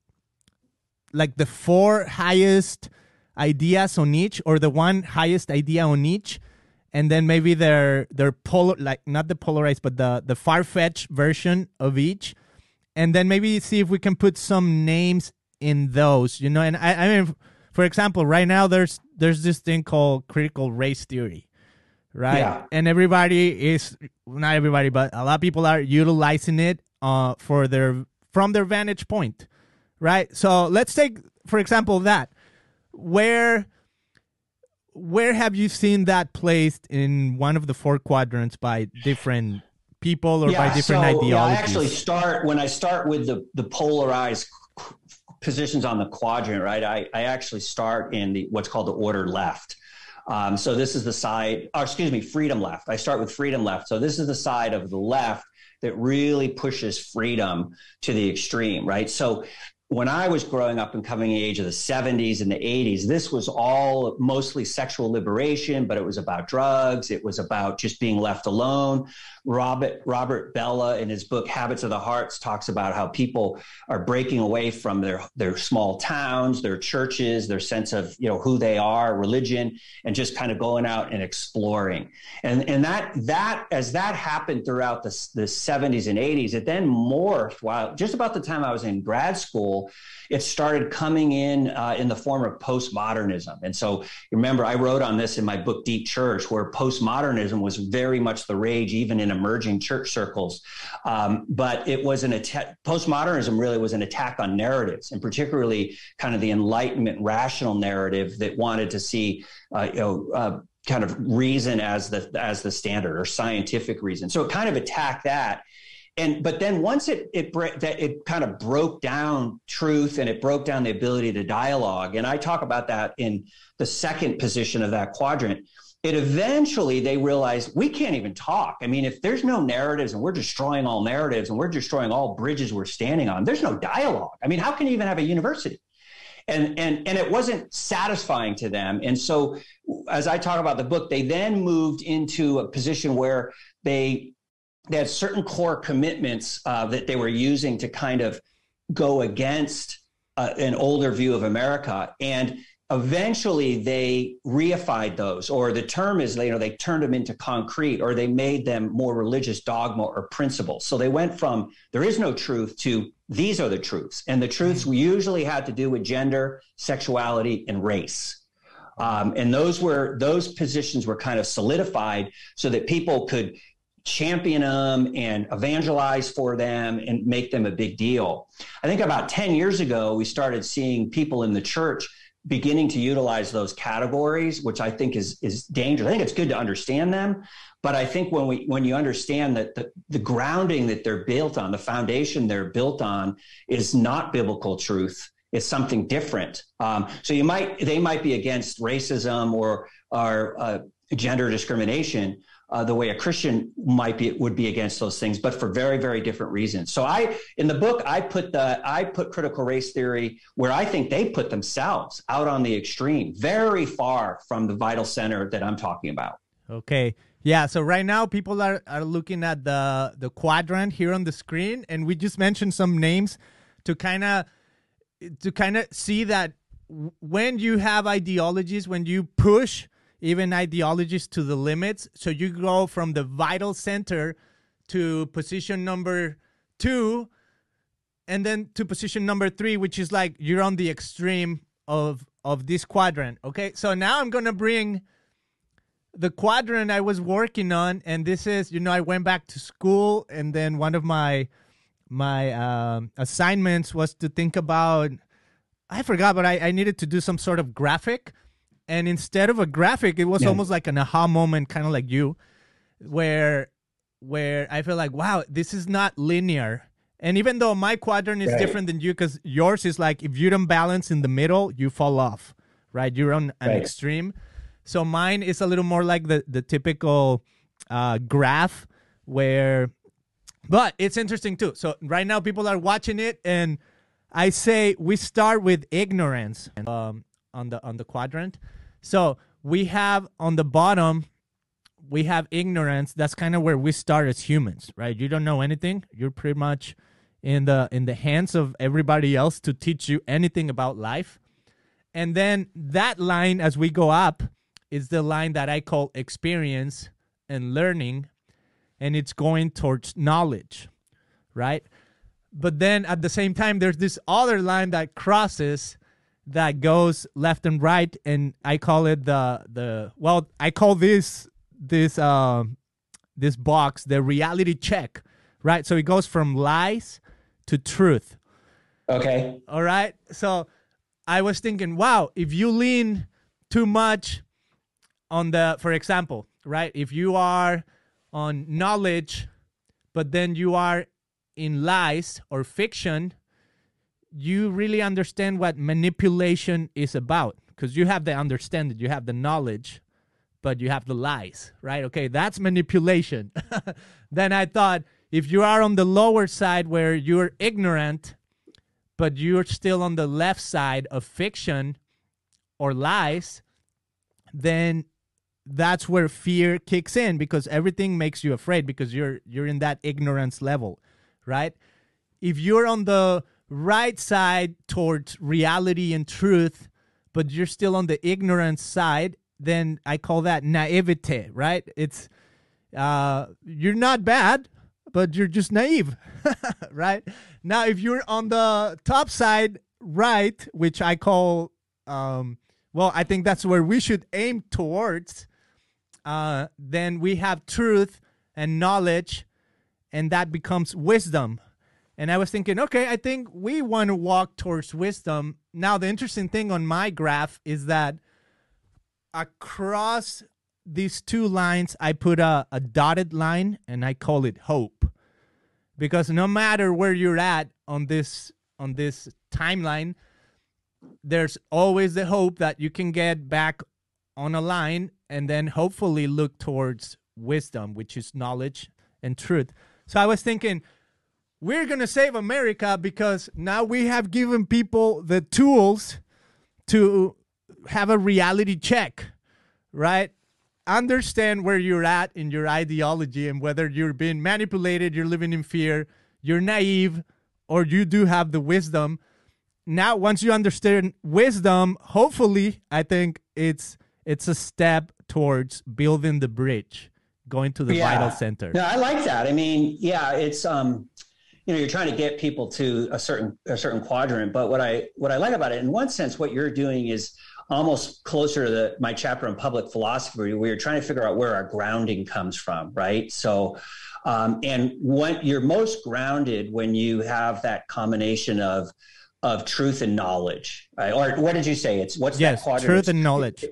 like the four highest ideas on each or the one highest idea on each and then maybe their their polar like not the polarized but the the far-fetched version of each. And then maybe see if we can put some names in those you know? And i, I mean for example right now there's there's this thing called critical race theory right? Yeah. and everybody is not everybody but a lot of people are utilizing it uh for their from their vantage point right? So let's take, for example, that where where have you seen that placed in one of the four quadrants by different people or yeah, by different so, ideologies? Yeah, I actually start when I start with the the polarized positions on the quadrant, right? I, I actually start in the what's called the order left. Um, so this is the side, or excuse me, freedom left. I start with freedom left. So this is the side of the left that really pushes freedom to the extreme, right? So when I was growing up and coming of age of the 70s and the 80s, this was all mostly sexual liberation, but it was about drugs. It was about just being left alone. Robert Robert Bellah in his book Habits of the Hearts talks about how people are breaking away from their their small towns, their churches, their sense of you know who they are, religion, and just kind of going out and exploring. And and that that as that happened throughout the the 70s and 80s, it then morphed. While just about the time I was in grad school, it started coming in uh, in the form of postmodernism. And so remember, I wrote on this in my book Deep Church, where postmodernism was very much the rage, even in emerging church circles. Um, but it was an attack. Postmodernism really was an attack on narratives, and particularly kind of the Enlightenment rational narrative that wanted to see, uh, you know. Uh, kind of reason as the as the standard or scientific reason. So it kind of attacked that and but then once it it that it kind of broke down truth and it broke down the ability to dialogue and i talk about that in the second position of that quadrant it eventually they realized we can't even talk. I mean if there's no narratives and we're destroying all narratives and we're destroying all bridges we're standing on there's no dialogue. I mean how can you even have a university? And and and it wasn't satisfying to them. And so as i talk about the book they then moved into a position where they they had certain core commitments uh, that they were using to kind of go against uh, an older view of America. And eventually they reified those, or the term is, you know, they turned them into concrete or they made them more religious dogma or principles. So they went from there is no truth to these are the truths. And the truths mm-hmm. usually had to do with gender, sexuality, and race. Um, and those were those positions were kind of solidified so that people could champion them and evangelize for them and make them a big deal. I think about 10 years ago, we started seeing people in the church beginning to utilize those categories, which I think is, is dangerous. I think it's good to understand them. But I think when we when you understand that the, the grounding that they're built on, the foundation they're built on is not biblical truth, it's something different. Um, so you might they might be against racism or or uh, gender discrimination, uh, the way a Christian might be would be against those things, but for very very different reasons. So I in the book I put the I put critical race theory where I think they put themselves out on the extreme, very far from the vital center that I'm talking about. Okay. Yeah, so right now people are, are looking at the the quadrant here on the screen and we just mentioned some names to kind of to kind of see that when you have ideologies when you push even ideologies to the limits. So you go from the vital center to position number two, and then to position number three, which is like you're on the extreme of of this quadrant. Okay, so now I'm gonna bring the quadrant I was working on, and this is you know I went back to school, and then one of my my um, assignments was to think about I forgot, but I, I needed to do some sort of graphic and instead of a graphic it was yeah. almost like an aha moment kind of like you where where i feel like wow this is not linear and even though my quadrant is right. different than you because yours is like if you don't balance in the middle you fall off right you're on an right. extreme so mine is a little more like the the typical uh, graph where but it's interesting too so right now people are watching it and i say we start with ignorance um, on the on the quadrant so we have on the bottom, we have ignorance. That's kind of where we start as humans, right? You don't know anything. You're pretty much in the in the hands of everybody else to teach you anything about life. And then that line as we go up is the line that I call experience and learning and it's going towards knowledge, right? But then at the same time there's this other line that crosses that goes left and right, and I call it the the well, I call this this uh, this box the reality check, right? So it goes from lies to truth. Okay. All right. So I was thinking, wow, if you lean too much on the, for example, right? If you are on knowledge, but then you are in lies or fiction, you really understand what manipulation is about because you have the understanding, you have the knowledge, but you have the lies, right? Okay, that's manipulation. then I thought if you are on the lower side where you're ignorant, but you're still on the left side of fiction or lies, then that's where fear kicks in because everything makes you afraid because you're you're in that ignorance level, right? If you're on the right side towards reality and truth, but you're still on the ignorance side, then I call that naivete, right? It's uh, you're not bad, but you're just naive, right? Now, if you're on the top side, right, which I call, um, well, I think that's where we should aim towards. Uh, then we have truth and knowledge, and that becomes wisdom, and I was thinking, okay, I think we want to walk towards wisdom. Now, the interesting thing on my graph is that across these two lines, I put a, a dotted line and I call it hope. Because no matter where you're at on this on this timeline, there's always the hope that you can get back on a line and then hopefully look towards wisdom, which is knowledge and truth. So I was thinking, we're going to save America because now we have given people the tools to have a reality check, right? Understand where you're at in your ideology and whether you're being manipulated, you're living in fear, you're naive, or you do have the wisdom. Now, once you understand wisdom, hopefully, I think it's it's a step towards building the bridge, going to the yeah. vital center. Yeah, I like that. I mean, yeah, it's um you know you're trying to get people to a certain a certain quadrant but what i what i like about it in one sense what you're doing is almost closer to the, my chapter on public philosophy where you're trying to figure out where our grounding comes from right? So um, and what you're most grounded when you have that combination of of truth and knowledge right? or what did you say? It's what's yes, that quadrant? truth and knowledge.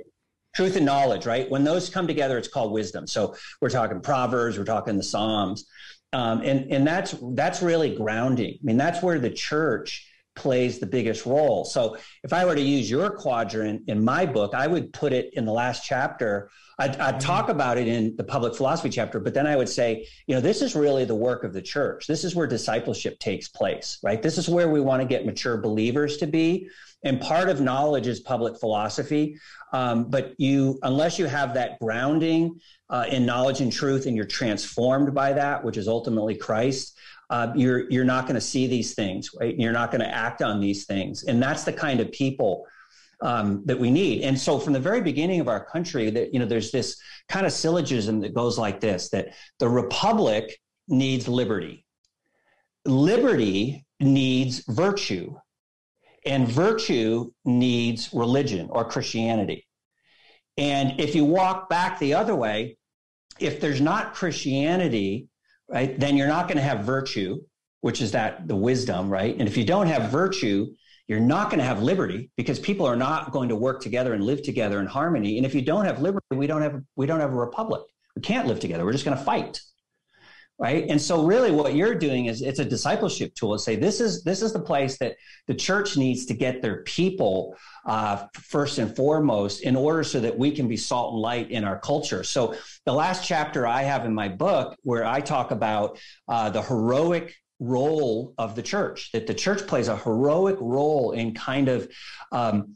Truth and knowledge right? When those come together it's called wisdom. So we're talking proverbs we're talking the psalms um, and and that's that's really grounding. I mean, that's where the church plays the biggest role. So if I were to use your quadrant in my book, I would put it in the last chapter. I'd, I'd, talk about it in the public philosophy chapter, but then I would say, you know, this is really the work of the church. This is where discipleship takes place, right? This is where we want to get mature believers to be. And part of knowledge is public philosophy. Um, but you, unless you have that grounding uh, in knowledge and truth, and you're transformed by that, which is ultimately Christ, uh, you're you're not going to see these things, right? You're not going to act on these things, and that's the kind of people um, that we need. And so, from the very beginning of our country, that you know, there's this kind of syllogism that goes like this: that the republic needs liberty, liberty needs virtue, and virtue needs religion or Christianity. And if you walk back the other way, if there's not Christianity, right, then you're not going to have virtue, which is that the wisdom, right? And if you don't have virtue, you're not going to have liberty because people are not going to work together and live together in harmony. And if you don't have liberty, we don't have we don't have a republic. We can't live together. We're just going to fight right? And so really what you're doing is it's a discipleship tool to say this is this is the place that the church needs to get their people uh, first and foremost in order so that we can be salt and light in our culture. So the last chapter i have in my book where i talk about uh, the heroic role of the church that the church plays a heroic role in kind of um,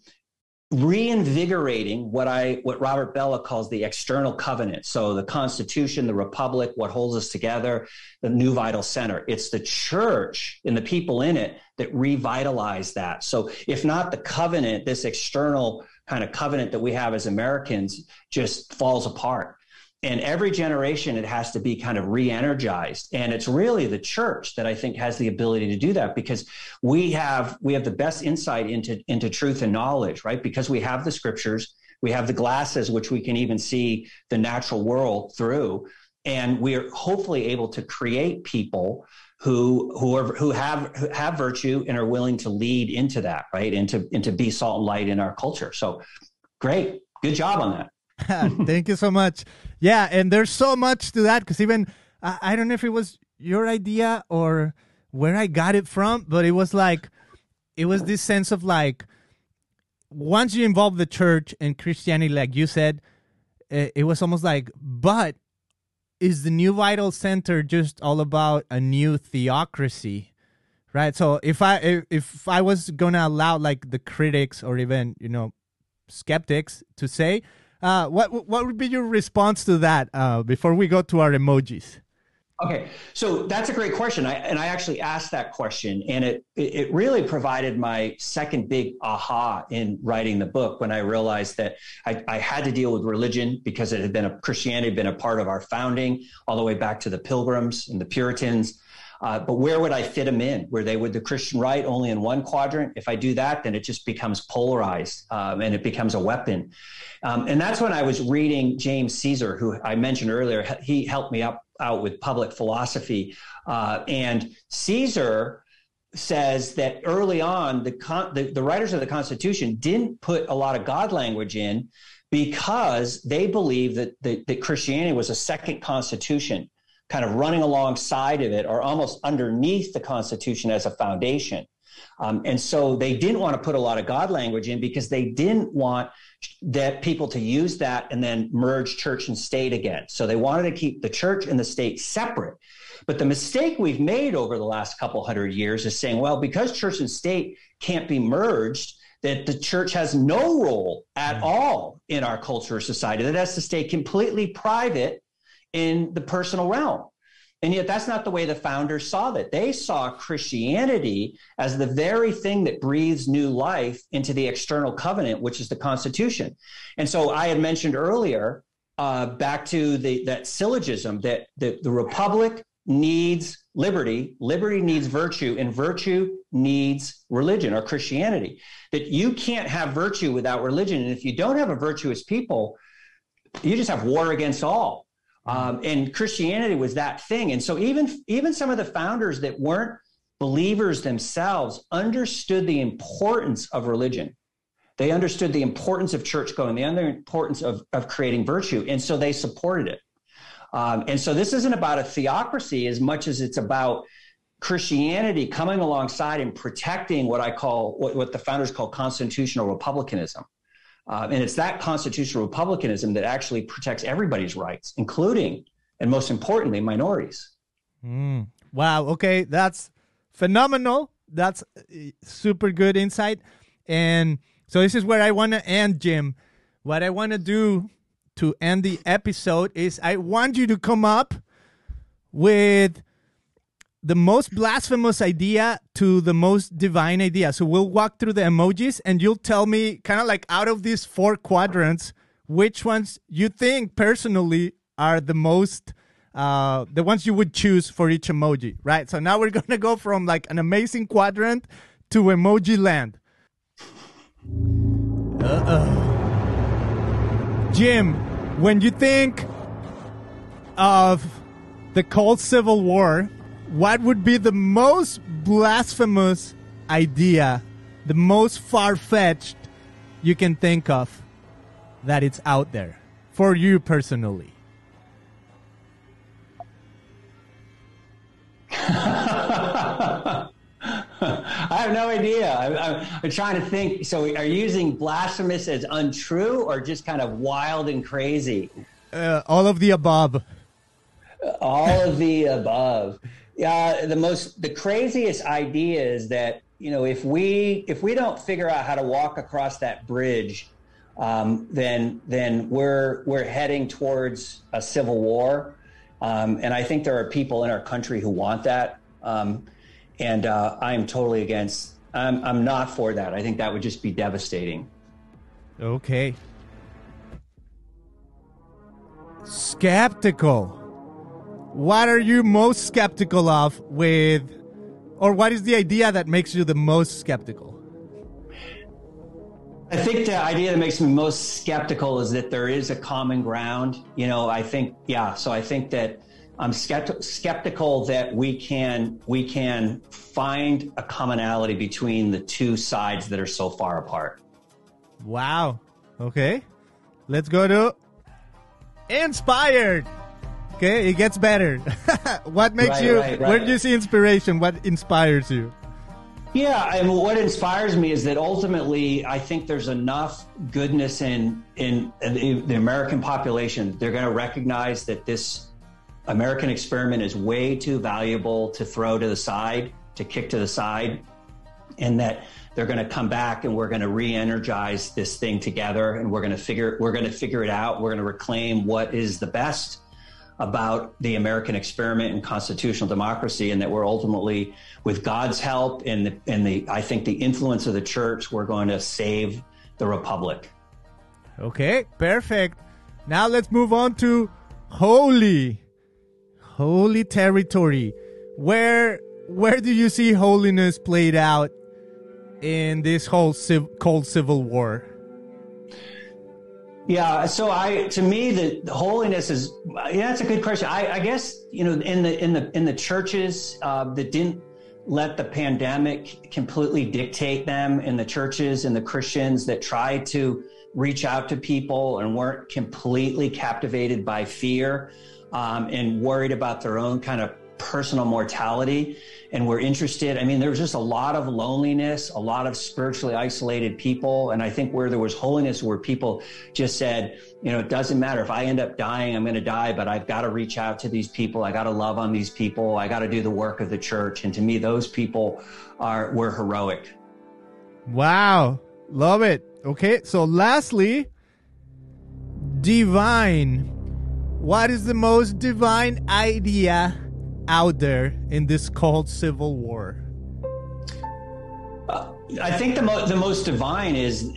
reinvigorating what I what Robert Bellah calls the external covenant. So the Constitution, the Republic, what holds us together, the new vital center. It's the church and the people in it that revitalize that. So if not the covenant, this external kind of covenant that we have as Americans just falls apart and every generation it has to be kind of re-energized. And it's really the church that i think has the ability to do that because we have we have the best insight into into truth and knowledge right? Because we have the scriptures we have the glasses which we can even see the natural world through. And we're hopefully able to create people who who are who have who have virtue and are willing to lead into that right? And to and to be salt and light in our culture. So great. Good job on that Thank you so much. Yeah, and there's so much to that because even I, I don't know if it was your idea or where I got it from, but it was like it was this sense of like once you involve the church and Christianity, like you said, it, it was almost like, but is the new vital center just all about a new theocracy? Right. So if I if, if I was gonna allow like the critics or even you know skeptics to say uh, what what would be your response to that uh, before we go to our emojis? Okay, so that's a great question, I, and I actually asked that question, and it it really provided my second big aha in writing the book when I realized that I, I had to deal with religion because it had been a Christianity had been a part of our founding all the way back to the Pilgrims and the Puritans. Uh, but where would I fit them in? Were they with the Christian right only in one quadrant? If I do that, then it just becomes polarized um, and it becomes a weapon. Um, and that's when I was reading James Ceaser, who I mentioned earlier. He helped me up out with public philosophy, uh, and Ceaser says that early on the, con- the, the writers of the Constitution didn't put a lot of God language in because they believed that, that, that Christianity was a second constitution kind of running alongside of it or almost underneath the Constitution as a foundation. Um, and so they didn't want to put a lot of God language in because they didn't want that people to use that and then merge church and state again. So they wanted to keep the church and the state separate. But the mistake we've made over the last couple hundred years is saying, well, because church and state can't be merged, that the church has no role at mm. all in our culture or society, that has to stay completely private in the personal realm. And yet, that's not the way the founders saw it. They saw Christianity as the very thing that breathes new life into the external covenant, which is the Constitution. And so, I had mentioned earlier, uh, back to the, that syllogism that the, the republic needs liberty, liberty needs virtue, and virtue needs religion or Christianity. That you can't have virtue without religion. And if you don't have a virtuous people, you just have war against all. Um, and Christianity was that thing. And so even even some of the founders that weren't believers themselves understood the importance of religion. They understood the importance of church going, the importance of, of creating virtue. And so they supported it. Um, and so this isn't about a theocracy as much as it's about Christianity coming alongside and protecting what I call what, what the founders call constitutional republicanism. Uh, and it's that constitutional republicanism that actually protects everybody's rights, including and most importantly, minorities. Mm. Wow. Okay. That's phenomenal. That's uh, super good insight. And so this is where I want to end, Jim. What I want to do to end the episode is I want you to come up with the most blasphemous idea to the most divine idea. So we'll walk through the emojis and you'll tell me kind of like out of these four quadrants which ones you think personally are the most uh, the ones you would choose for each emoji, right? So now we're gonna go from like an amazing quadrant to emoji land. Uh-oh. Jim, when you think of the Cold Civil War, what would be the most blasphemous idea, the most far fetched you can think of that it's out there for you personally? I have no idea. I'm, I'm, trying to think. So, are you using blasphemous as untrue or just kind of wild and crazy? Uh, all of the above. All of the above. Yeah, the most, the craziest idea is that you know if we if we don't figure out how to walk across that bridge, um, then then we're we're heading towards a civil war. Um, and I think there are people in our country who want that. Um, and uh, I am totally against. I'm, I'm not for that. I think that would just be devastating. Okay. Skeptical. What are you most skeptical of with, or what is the idea that makes you the most skeptical? I think the idea that makes me most skeptical is that there is a common ground. You know, I think, yeah. So I think that I'm skeptical that we can we can find a commonality between the two sides that are so far apart. Wow. Okay. Let's go to inspired. Okay, it gets better. what makes right, you? Right, right. Where do you see inspiration? What inspires you? Yeah, and what inspires me is that ultimately, I think there's enough goodness in in, in the American population. They're going to recognize that this American experiment is way too valuable to throw to the side, to kick to the side, and that they're going to come back and we're going to re-energize this thing together and we're going to figure we're going to figure it out. We're going to reclaim what is the best about the American experiment and constitutional democracy, and that we're ultimately, with God's help and the, and the I think the influence of the church, we're going to save the republic. Okay, perfect. Now let's move on to holy holy territory. Where where do you see holiness played out in this whole civ- cold civil war? Yeah, so I to me the, holiness is yeah, that's a good question. I, I, guess you know in the in the in the churches uh, that didn't let the pandemic completely dictate them, in the churches and the Christians that tried to reach out to people and weren't completely captivated by fear um, and worried about their own kind of personal mortality and we're interested. I mean there was just a lot of loneliness a lot of spiritually isolated people and i think where there was holiness where people just said you know it doesn't matter. If i end up dying i'm going to die but i've got to reach out to these people. I got to love on these people. I got to do the work of the church. And to me those people are were heroic. Wow. Love it. Okay. So lastly divine. What is the most divine idea out there in this cold civil war? Uh, I think the, mo- the most divine is,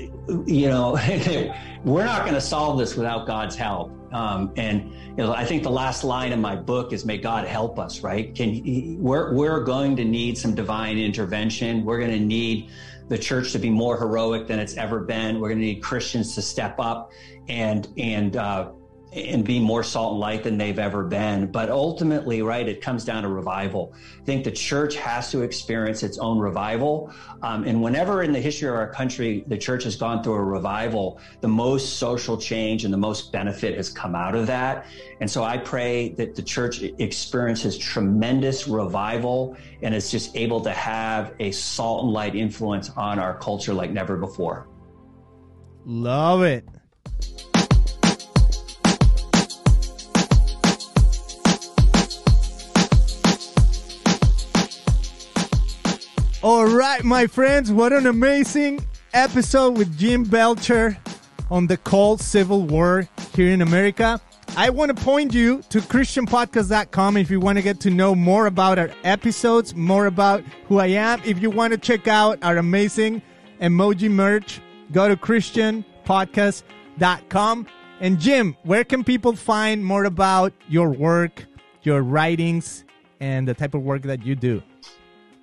you know, we're not going to solve this without God's help. Um, and you know, I think the last line in my book is "May God help us." Right? Can we're we're going to need some divine intervention. We're going to need the church to be more heroic than it's ever been. We're going to need Christians to step up and and uh, and be more salt and light than they've ever been. But ultimately, right, it comes down to revival. I think the church has to experience its own revival. Um, and whenever in the history of our country the church has gone through a revival, the most social change and the most benefit has come out of that. And so I pray that the church experiences tremendous revival and is just able to have a salt and light influence on our culture like never before. Love it. All right, my friends, what an amazing episode with Jim Belcher on the cold civil war here in America. I want to point you to christianpodcast.com if you want to get to know more about our episodes, more about who I am. If you want to check out our amazing emoji merch, go to christianpodcast.com. And Jim, where can people find more about your work, your writings, and the type of work that you do?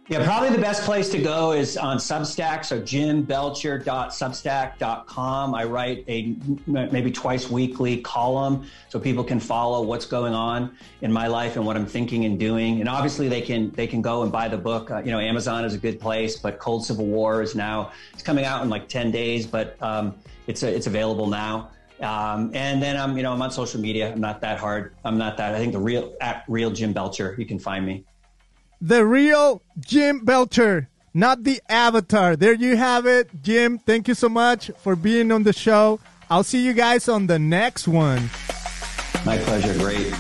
Yeah, probably the best place to go is on Substack. So jimbelcher.substack.com. I write a maybe twice weekly column so people can follow what's going on in my life and what I'm thinking and doing. And obviously they can they can go and buy the book. Uh, you know, Amazon is a good place, but Cold Civil War is now it's coming out in like 10 days, but um, it's a, it's available now. Um, and then I'm you know I'm on social media. I'm not that hard. I'm not that. I think the real at real Jim Belcher. You can find me the real Jim Belcher, not the avatar. There you have it. Jim, thank you so much for being on the show. I'll see you guys on the next one. My pleasure. Great.